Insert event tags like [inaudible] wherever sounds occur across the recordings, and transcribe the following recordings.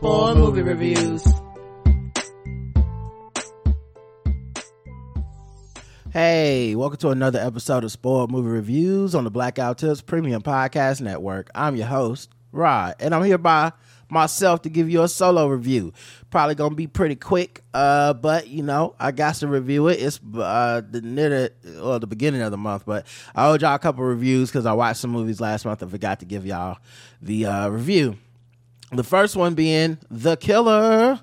Spoil movie reviews. Hey, welcome to another episode of Spoiled Movie Reviews on the Blackout Tips Premium Podcast Network. I'm your host, Rod, and I'm here by myself to give you a solo review. Probably gonna be pretty quick, uh, but you know, I got to review it. It's uh the near the or the beginning of the month, but I owed y'all a couple reviews because I watched some movies last month and forgot to give y'all the uh, review. The first one being The Killer.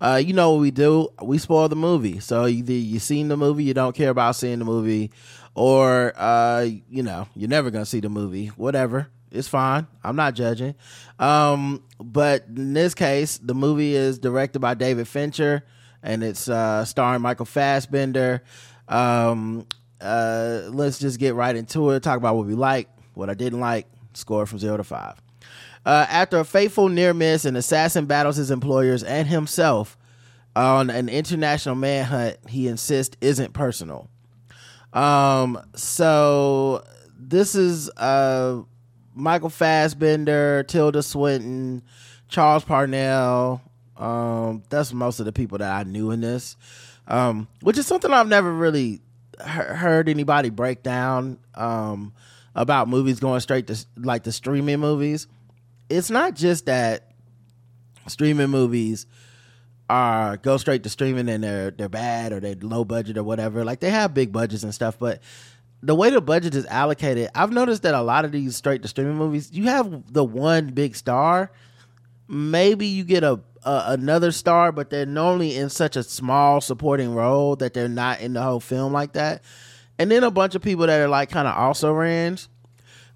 Uh, you know what we do? We spoil the movie. So either you seen the movie, you don't care about seeing the movie, or uh, you know, you're never gonna see the movie. Whatever. It's fine. I'm not judging. Um, but in this case, the movie is directed by David Fincher and it's uh, starring Michael Fassbender. Um, uh, let's just get right into it. Talk about what we like, what I didn't like. Score from zero to five. Uh, after a fateful near miss, an assassin battles his employers and himself on an international manhunt he insists isn't personal. Um, so this is uh, Michael Fassbender, Tilda Swinton, Charles Parnell. Um, that's most of the people that I knew in this, um, which is something I've never really he- heard anybody break down um, about movies going straight to like the streaming movies. It's not just that streaming movies are go straight to streaming and they're they're bad or they're low budget or whatever. Like they have big budgets and stuff, but the way the budget is allocated, I've noticed that a lot of these straight to streaming movies, you have the one big star. Maybe you get a, a another star, but they're normally in such a small supporting role that they're not in the whole film like that. And then a bunch of people that are like kind of also rans.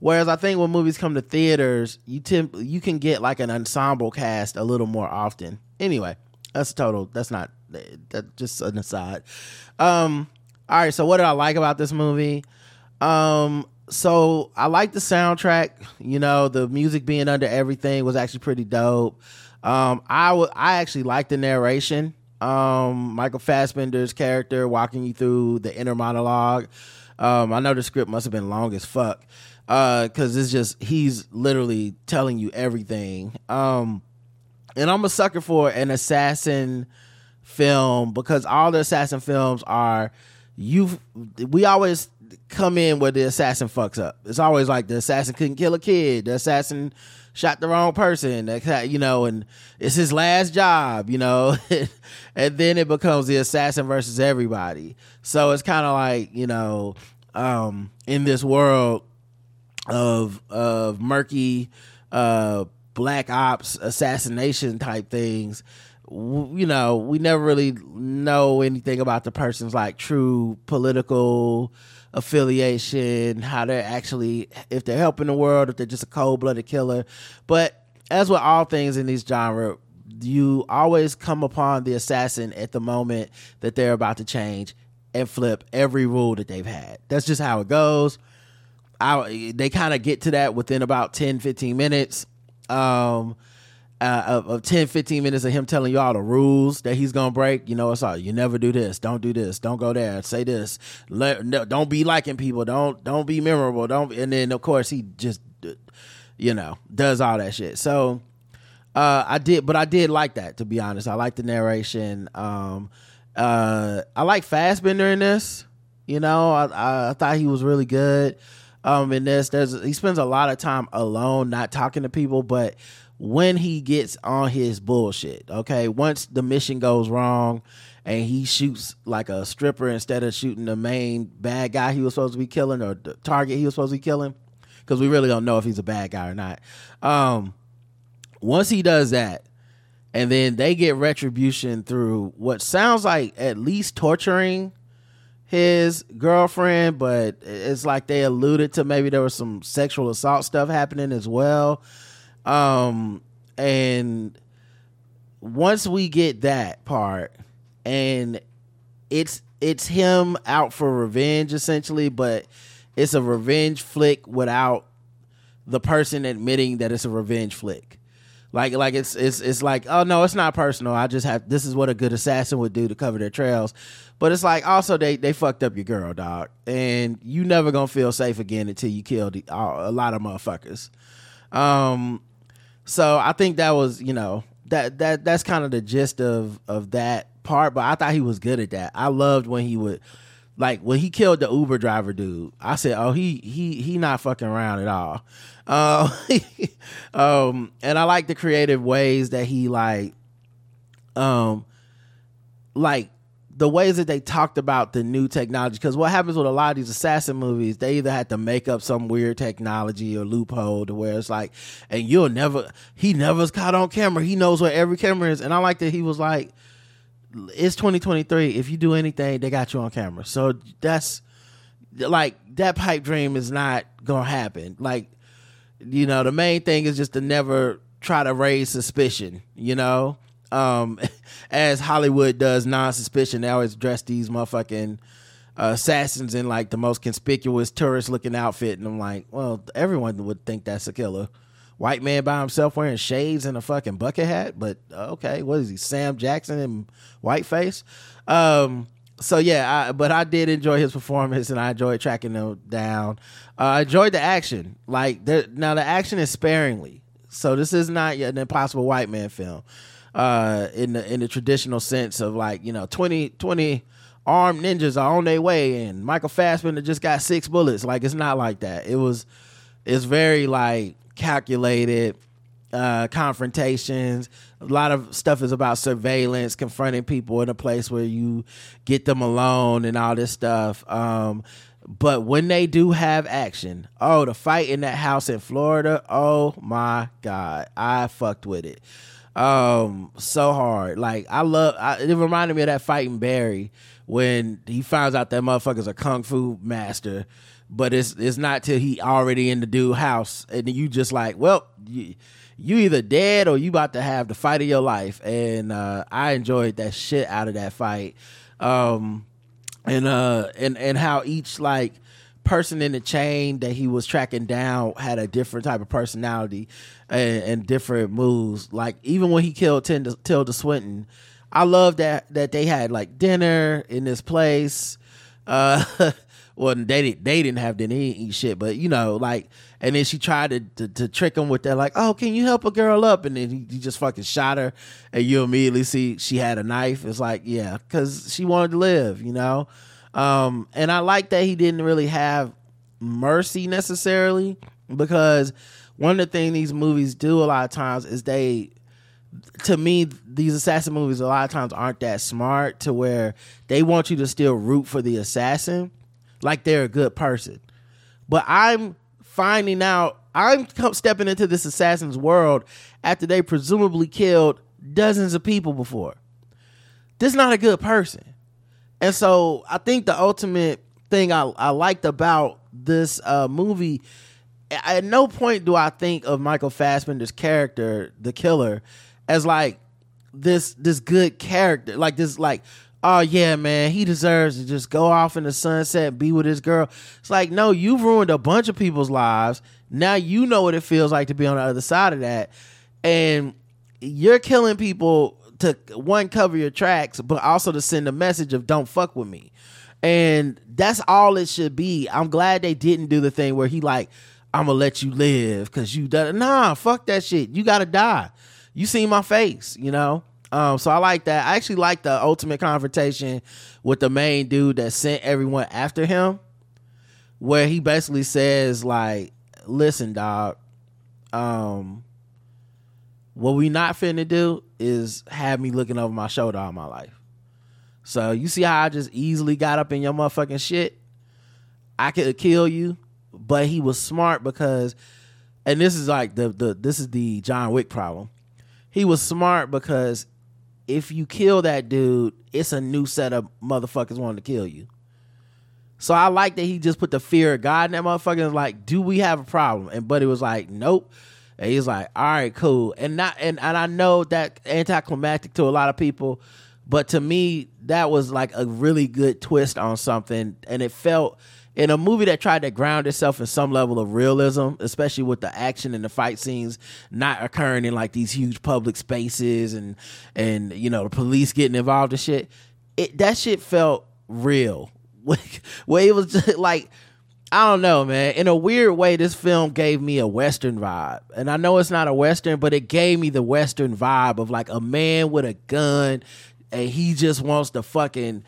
Whereas I think when movies come to theaters, you you can get like an ensemble cast a little more often. Anyway, that's total. That's not that just an aside. Um, all right. So what did I like about this movie? Um, so I like the soundtrack. You know, the music being under everything was actually pretty dope. Um, I I actually like the narration. Um, Michael Fassbender's character walking you through the inner monologue. Um, I know the script must have been long as fuck because it's just he's literally telling you everything. Um, and I'm a sucker for an assassin film because all the assassin films are you. We always come in where the assassin fucks up. It's always like the assassin couldn't kill a kid. The assassin shot the wrong person. You know, and it's his last job. You know, [laughs] and then it becomes the assassin versus everybody. So it's kind of like you know, um, in this world of of murky uh black ops assassination type things you know we never really know anything about the person's like true political affiliation how they're actually if they're helping the world if they're just a cold-blooded killer. But as with all things in these genre you always come upon the assassin at the moment that they're about to change and flip every rule that they've had. That's just how it goes I, they kind of get to that within about 10 15 minutes um uh, of, of 10 15 minutes of him telling you all the rules that he's gonna break you know it's all you never do this don't do this don't go there say this. Let, no, don't be liking people don't don't be memorable don't and then of course he just you know does all that shit. So uh i did but i did like that to be honest. I like the narration um uh i like Fassbender in this you know i i, I thought he was really good um in this there's he spends a lot of time alone not talking to people but when he gets on his bullshit okay? Once the mission goes wrong and he shoots like a stripper instead of shooting the main bad guy he was supposed to be killing or the target he was supposed to be killing because we really don't know if he's a bad guy or not. Um once he does that and then they get retribution through what sounds like at least torturing his girlfriend, but it's like they alluded to maybe there was some sexual assault stuff happening as well. Um, and once we get that part, and it's it's him out for revenge essentially, but it's a revenge flick without the person admitting that it's a revenge flick. Like like it's it's it's like oh no it's not personal I just have this is what a good assassin would do to cover their trails, but it's like also they they fucked up your girl dog and you never gonna feel safe again until you kill a lot of motherfuckers. Um, so I think that was you know that that that's kind of the gist of of that part. But I thought he was good at that. I loved when he would like when he killed the Uber driver dude. I said, oh he he he not fucking around at all. Uh, [laughs] um, and I like the creative ways that he like, um, like the ways that they talked about the new technology. Because what happens with a lot of these assassin movies, they either had to make up some weird technology or loophole to where it's like, and you'll never, he never's caught on camera. He knows where every camera is. And I like that he was like, it's 2023. If you do anything, they got you on camera. So that's like that pipe dream is not gonna happen. Like, you know, the main thing is just to never try to raise suspicion, you know? Um, [laughs] as Hollywood does non-suspicion, they always dress these motherfucking uh, assassins in like the most conspicuous tourist looking outfit. And I'm like, well, everyone would think that's a killer. White man by himself wearing shades and a fucking bucket hat, but uh, okay, what is he? Sam Jackson in whiteface. Um, so yeah, I, but I did enjoy his performance, and I enjoyed tracking him down. Uh, I enjoyed the action. Like now, the action is sparingly, so this is not an impossible white man film. Uh, in the in the traditional sense of like you know 20, 20 armed ninjas are on their way, and Michael Fassbender just got six bullets. Like it's not like that. It was it's very like calculated uh, confrontations. A lot of stuff is about surveillance, confronting people in a place where you get them alone and all this stuff. Um, but when they do have action, oh, the fight in that house in Florida, oh my god, I fucked with it. Um, so hard. Like I love. I, it reminded me of that fight in Barry when he finds out that motherfucker's a kung fu master but it's it's not till he already in the dude house and you just like well you, you either dead or you about to have the fight of your life. And uh, i enjoyed that shit out of that fight. Um, and uh and and how each like person in the chain that he was tracking down had a different type of personality and, and different moves. Like even when he killed Tilda, Tilda Swinton I love that that they had like dinner in this place. Uh [laughs] well they they didn't have dinner, didn't eat shit, but you know, like, and then she tried to, to, to trick him with that, like, oh, can you help a girl up? And then he, he, just fucking shot her, and you immediately see she had a knife. It's like, yeah, because she wanted to live, you know. Um, and I like that he didn't really have mercy necessarily, because one of the things these movies do a lot of times is they to me, these assassin movies a lot of times aren't that smart to where they want you to still root for the assassin like they're a good person. But I'm finding out, I'm stepping into this assassin's world after they presumably killed dozens of people before. This is not a good person. And so I think the ultimate thing I, I liked about this uh, movie, at no point do I think of Michael Fassbender's character, the killer, as like this this good character, like this like oh yeah, man, he deserves to just go off in the sunset, be with his girl. It's like, no, you've ruined a bunch of people's lives. Now you know what it feels like to be on the other side of that. And you're killing people to one cover your tracks, but also to send a message of don't fuck with me. And that's all it should be. I'm glad they didn't do the thing where he like, I'm gonna let you live because you done nah, fuck that shit. You gotta die. You see my face, you know? Um, so I like that. I actually like the ultimate confrontation with the main dude that sent everyone after him, where he basically says like, "Listen, dog, um, what we not finna do is have me looking over my shoulder all my life. So you see how I just easily got up in your motherfucking shit. I could kill you, but he was smart because, and this is like the the this is the John Wick problem. He was smart because if you kill that dude, it's a new set of motherfuckers wanting to kill you. So I like that he just put the fear of God in that motherfucker. And like, do we have a problem? And Buddy was like, nope. And he's like, all right, cool. And not and, and I know that anticlimactic to a lot of people, but to me, that was like a really good twist on something. And it felt in a movie that tried to ground itself in some level of realism, especially with the action and the fight scenes not occurring in like these huge public spaces and and you know the police getting involved and shit. It that shit felt real. [laughs] Where it was just [laughs] like I don't know, man. In a weird way, this film gave me a Western vibe. And I know it's not a Western, but it gave me the Western vibe of like a man with a gun and he just wants to fucking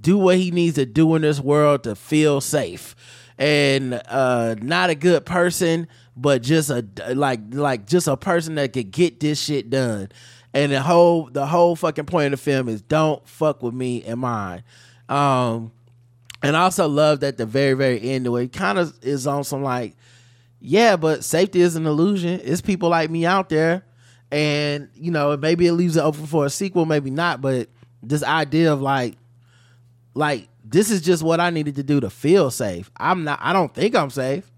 do what he needs to do in this world to feel safe. And uh not a good person, but just a like like just a person that could get this shit done. And the whole the whole fucking point of the film is don't fuck with me and mine. Um and I also love that the very, very end where it kind of is on some like, yeah, but safety is an illusion. It's people like me out there. And, you know, maybe it leaves it open for a sequel, maybe not, but this idea of like, like, this is just what I needed to do to feel safe. I'm not I don't think I'm safe.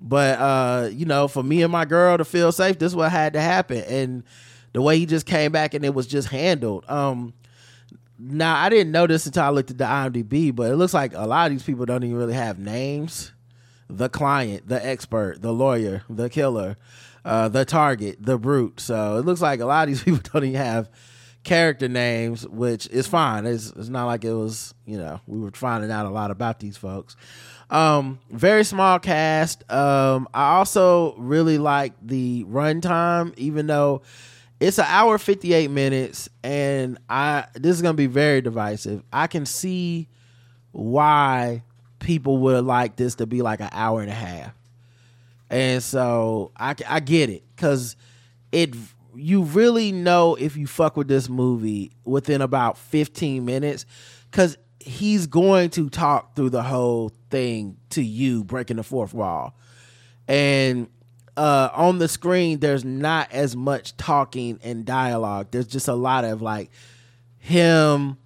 But uh, you know, for me and my girl to feel safe, this is what had to happen. And the way he just came back and it was just handled. Um, now I didn't know this until I looked at the IMDb, but it looks like a lot of these people don't even really have names. The client, the expert, the lawyer, the killer, uh, the target, the brute. So it looks like a lot of these [laughs] people don't even have character names, which is fine. It's, it's not like it was, you know, we were finding out a lot about these folks. Um, very small cast. Um, I also really like the runtime, even though it's an hour 58 minutes and i this is gonna be very divisive i can see why people would like this to be like an hour and a half and so i, I get it because it you really know if you fuck with this movie within about 15 minutes because he's going to talk through the whole thing to you breaking the fourth wall and uh, on the screen there's not as much talking and dialogue. There's just a lot of like him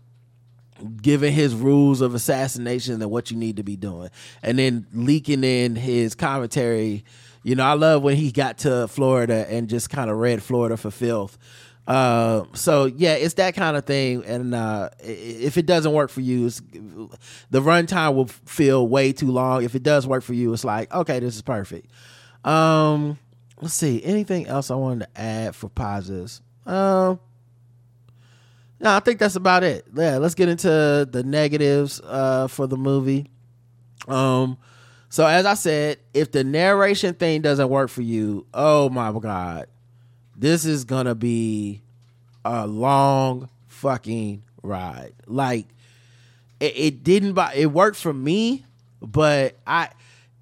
giving his rules of assassination and what you need to be doing, and then leaking in his commentary. You know, I love when he got to Florida and just kind of read Florida for filth. Uh, so yeah, it's that kind of thing. And uh, if it doesn't work for you, the runtime will feel way too long. If it does work for you, it's like okay, this is perfect. Um, let's see. Anything else I wanted to add for positives? Um, no, I think that's about it. Yeah, let's get into the negatives uh, for the movie. Um, so as I said, if the narration thing doesn't work for you, oh my god, this is gonna be a long fucking ride. Like it, it didn't, it worked for me, but I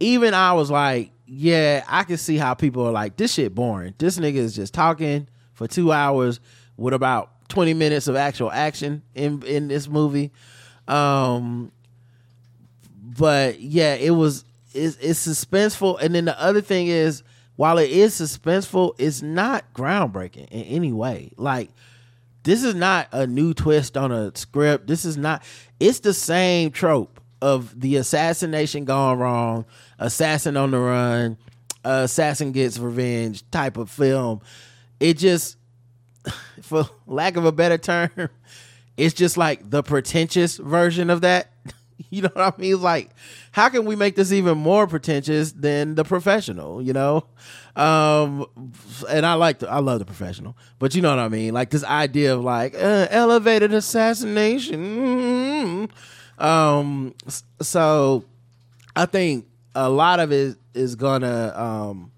even I was like, yeah, I can see how people are like, this shit boring. This nigga is just talking for two hours with about 20 minutes of actual action in in this movie. Um but yeah, it was it's, it's suspenseful. And then the other thing is, while it is suspenseful, it's not groundbreaking in any way. Like this is not a new twist on a script. This is not it's the same trope of the assassination gone wrong, assassin on the run, assassin gets revenge type of film. It just, [laughs] for lack of a better term, [laughs] it's just like the pretentious version of that. [laughs] [laughs] You know what I mean? like, how can we make this even more pretentious than the professional? You know, um, and I like the, I love the professional, but you know what I mean? Like this idea of like uh, elevated assassination. Mm-hmm um, so I think a lot of it is gonna um,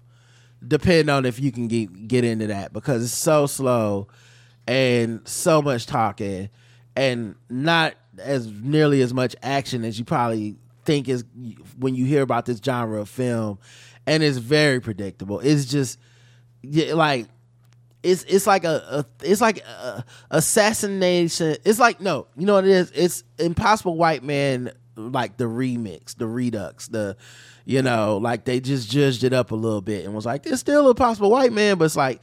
depend on if you can get get into that because it's so slow and so much talking and not as nearly as much action as you probably think is when you hear about this genre of film and it's very predictable it's just like it's it's like a, a it's like a, assassination. It's like no, you know what it is. It's Impossible White Man, like the remix, the redux, the you know, like they just judged it up a little bit and was like, it's still Impossible White Man, but it's like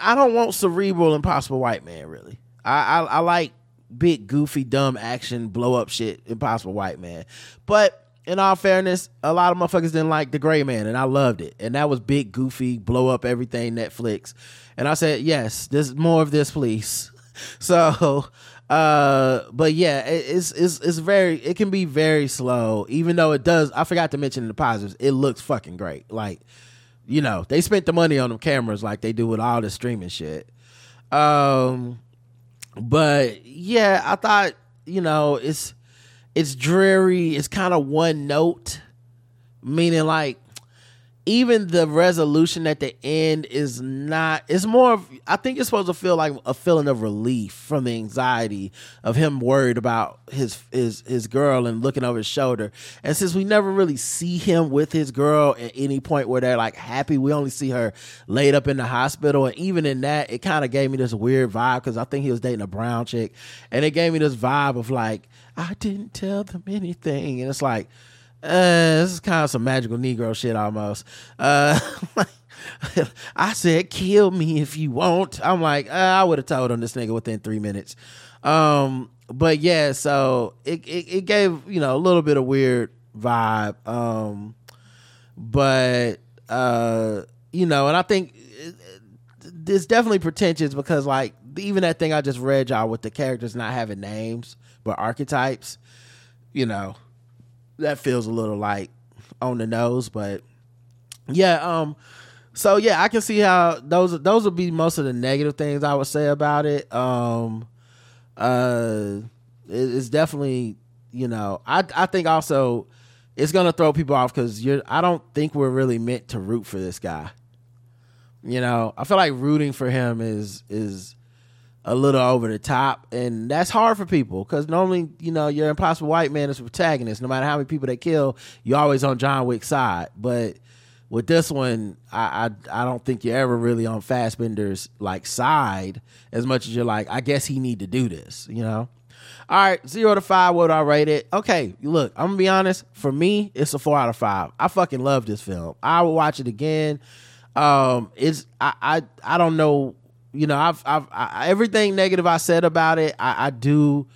I don't want cerebral Impossible White Man. Really, I, I, I like big goofy dumb action blow up shit Impossible White Man, but in all fairness, a lot of motherfuckers didn't like the Gray Man, and I loved it. And that was big, goofy, blow up everything Netflix. And I said, yes, this more of this, please. [laughs] So, uh, but yeah, it, it's it's it's very it can be very slow, even though it does. I forgot to mention the positives. It looks fucking great. Like, you know, they spent the money on them cameras like they do with all the streaming shit. Um, but yeah, I thought you know it's it's dreary. It's kind of one note, meaning like even the resolution at the end is not it's more of i think it's supposed to feel like a feeling of relief from the anxiety of him worried about his his his girl and looking over his shoulder. And since we never really see him with his girl at any point where they're like happy we only see her laid up in the hospital. And even in that it kind of gave me this weird vibe because i think he was dating a brown chick. And it gave me this vibe of like i didn't tell them anything. And it's like uh, this is kind of some magical Negro shit almost. Uh, [laughs] [laughs] I said, kill me if you want. I'm like, uh, I would have told him this nigga within three minutes. Um, but yeah, so it, it, it gave, you know, a little bit of weird vibe. Um, but, uh, you know, and I think it's definitely pretentious because like even that thing I just read y'all with the characters not having names but archetypes, you know, that feels a little like on the nose, but yeah, um so yeah, I can see how those those would be most of the negative things I would say about it. Um uh it, it's definitely, you know, I I think also it's gonna throw people off because you're I don't think we're really meant to root for this guy. You know, I feel like rooting for him is is a little over the top, and that's hard for people because normally, you know, your impossible white man is protagonist. No matter how many people they kill, you're always on John Wick's side. But with this one, I, I I don't think you're ever really on Fassbender's like side as much as you're like, I guess he need to do this, you know. All right, zero to five. What I rate it? Okay, look, I'm gonna be honest. For me, it's a four out of five. I fucking love this film. I will watch it again. Um, it's I I I don't know you know, I've, I've I, everything negative I said about it, I, I, do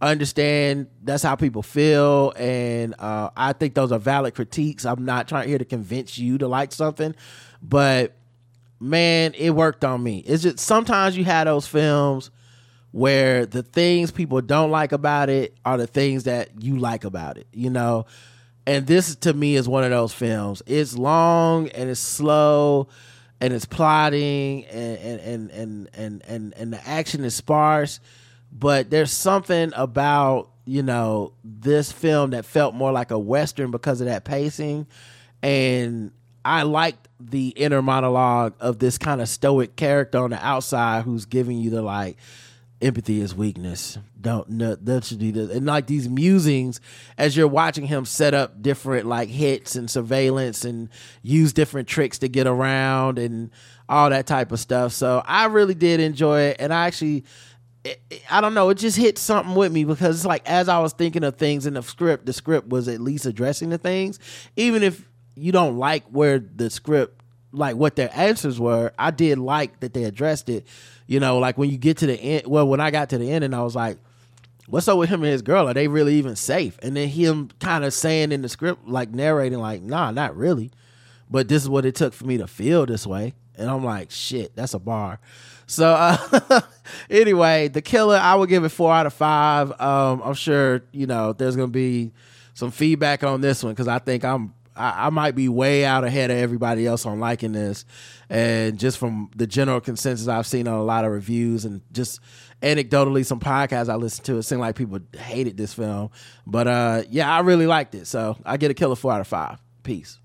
understand that's how people feel, and uh, I think those are valid critiques. I'm not trying here to convince you to like something, but man, it worked on me. It's just sometimes you have those films where the things people don't like about it are the things that you like about it, you know. And this to me is one of those films. It's long and it's slow and it's plotting and and and and and, and the action is sparse but there's something about you know this film that felt more like a western because of that pacing. And i liked the inner monologue of this kind of stoic character on the outside who's giving you the like empathy is weakness. Don't no, that should be the and like these musings as you're watching him set up different like hits and surveillance and use different tricks to get around and all that type of stuff. So I really did enjoy it, and I actually. I don't know. It just hit something with me because it's like as I was thinking of things in the script, the script was at least addressing the things, even if you don't like where the script, like what their answers were. I did like that they addressed it you know, like when you get to the end, well, when I got to the end and I was like, what's up with him and his girl? Are they really even safe? And then him kind of saying in the script, like narrating, like, nah, not really. But this is what it took for me to feel this way. And I'm like, shit, that's a bar. So uh, [laughs] anyway, the killer, I would give it four out of five. Um, I'm sure you know there's gonna be some feedback on this one because I think I'm I, I, might be way out ahead of everybody else on liking this. And just from the general consensus I've seen on a lot of reviews and just anecdotally some podcasts I listened to, it seemed like people hated this film. But uh, yeah, I really liked it. So I get a killer four out of five. Peace.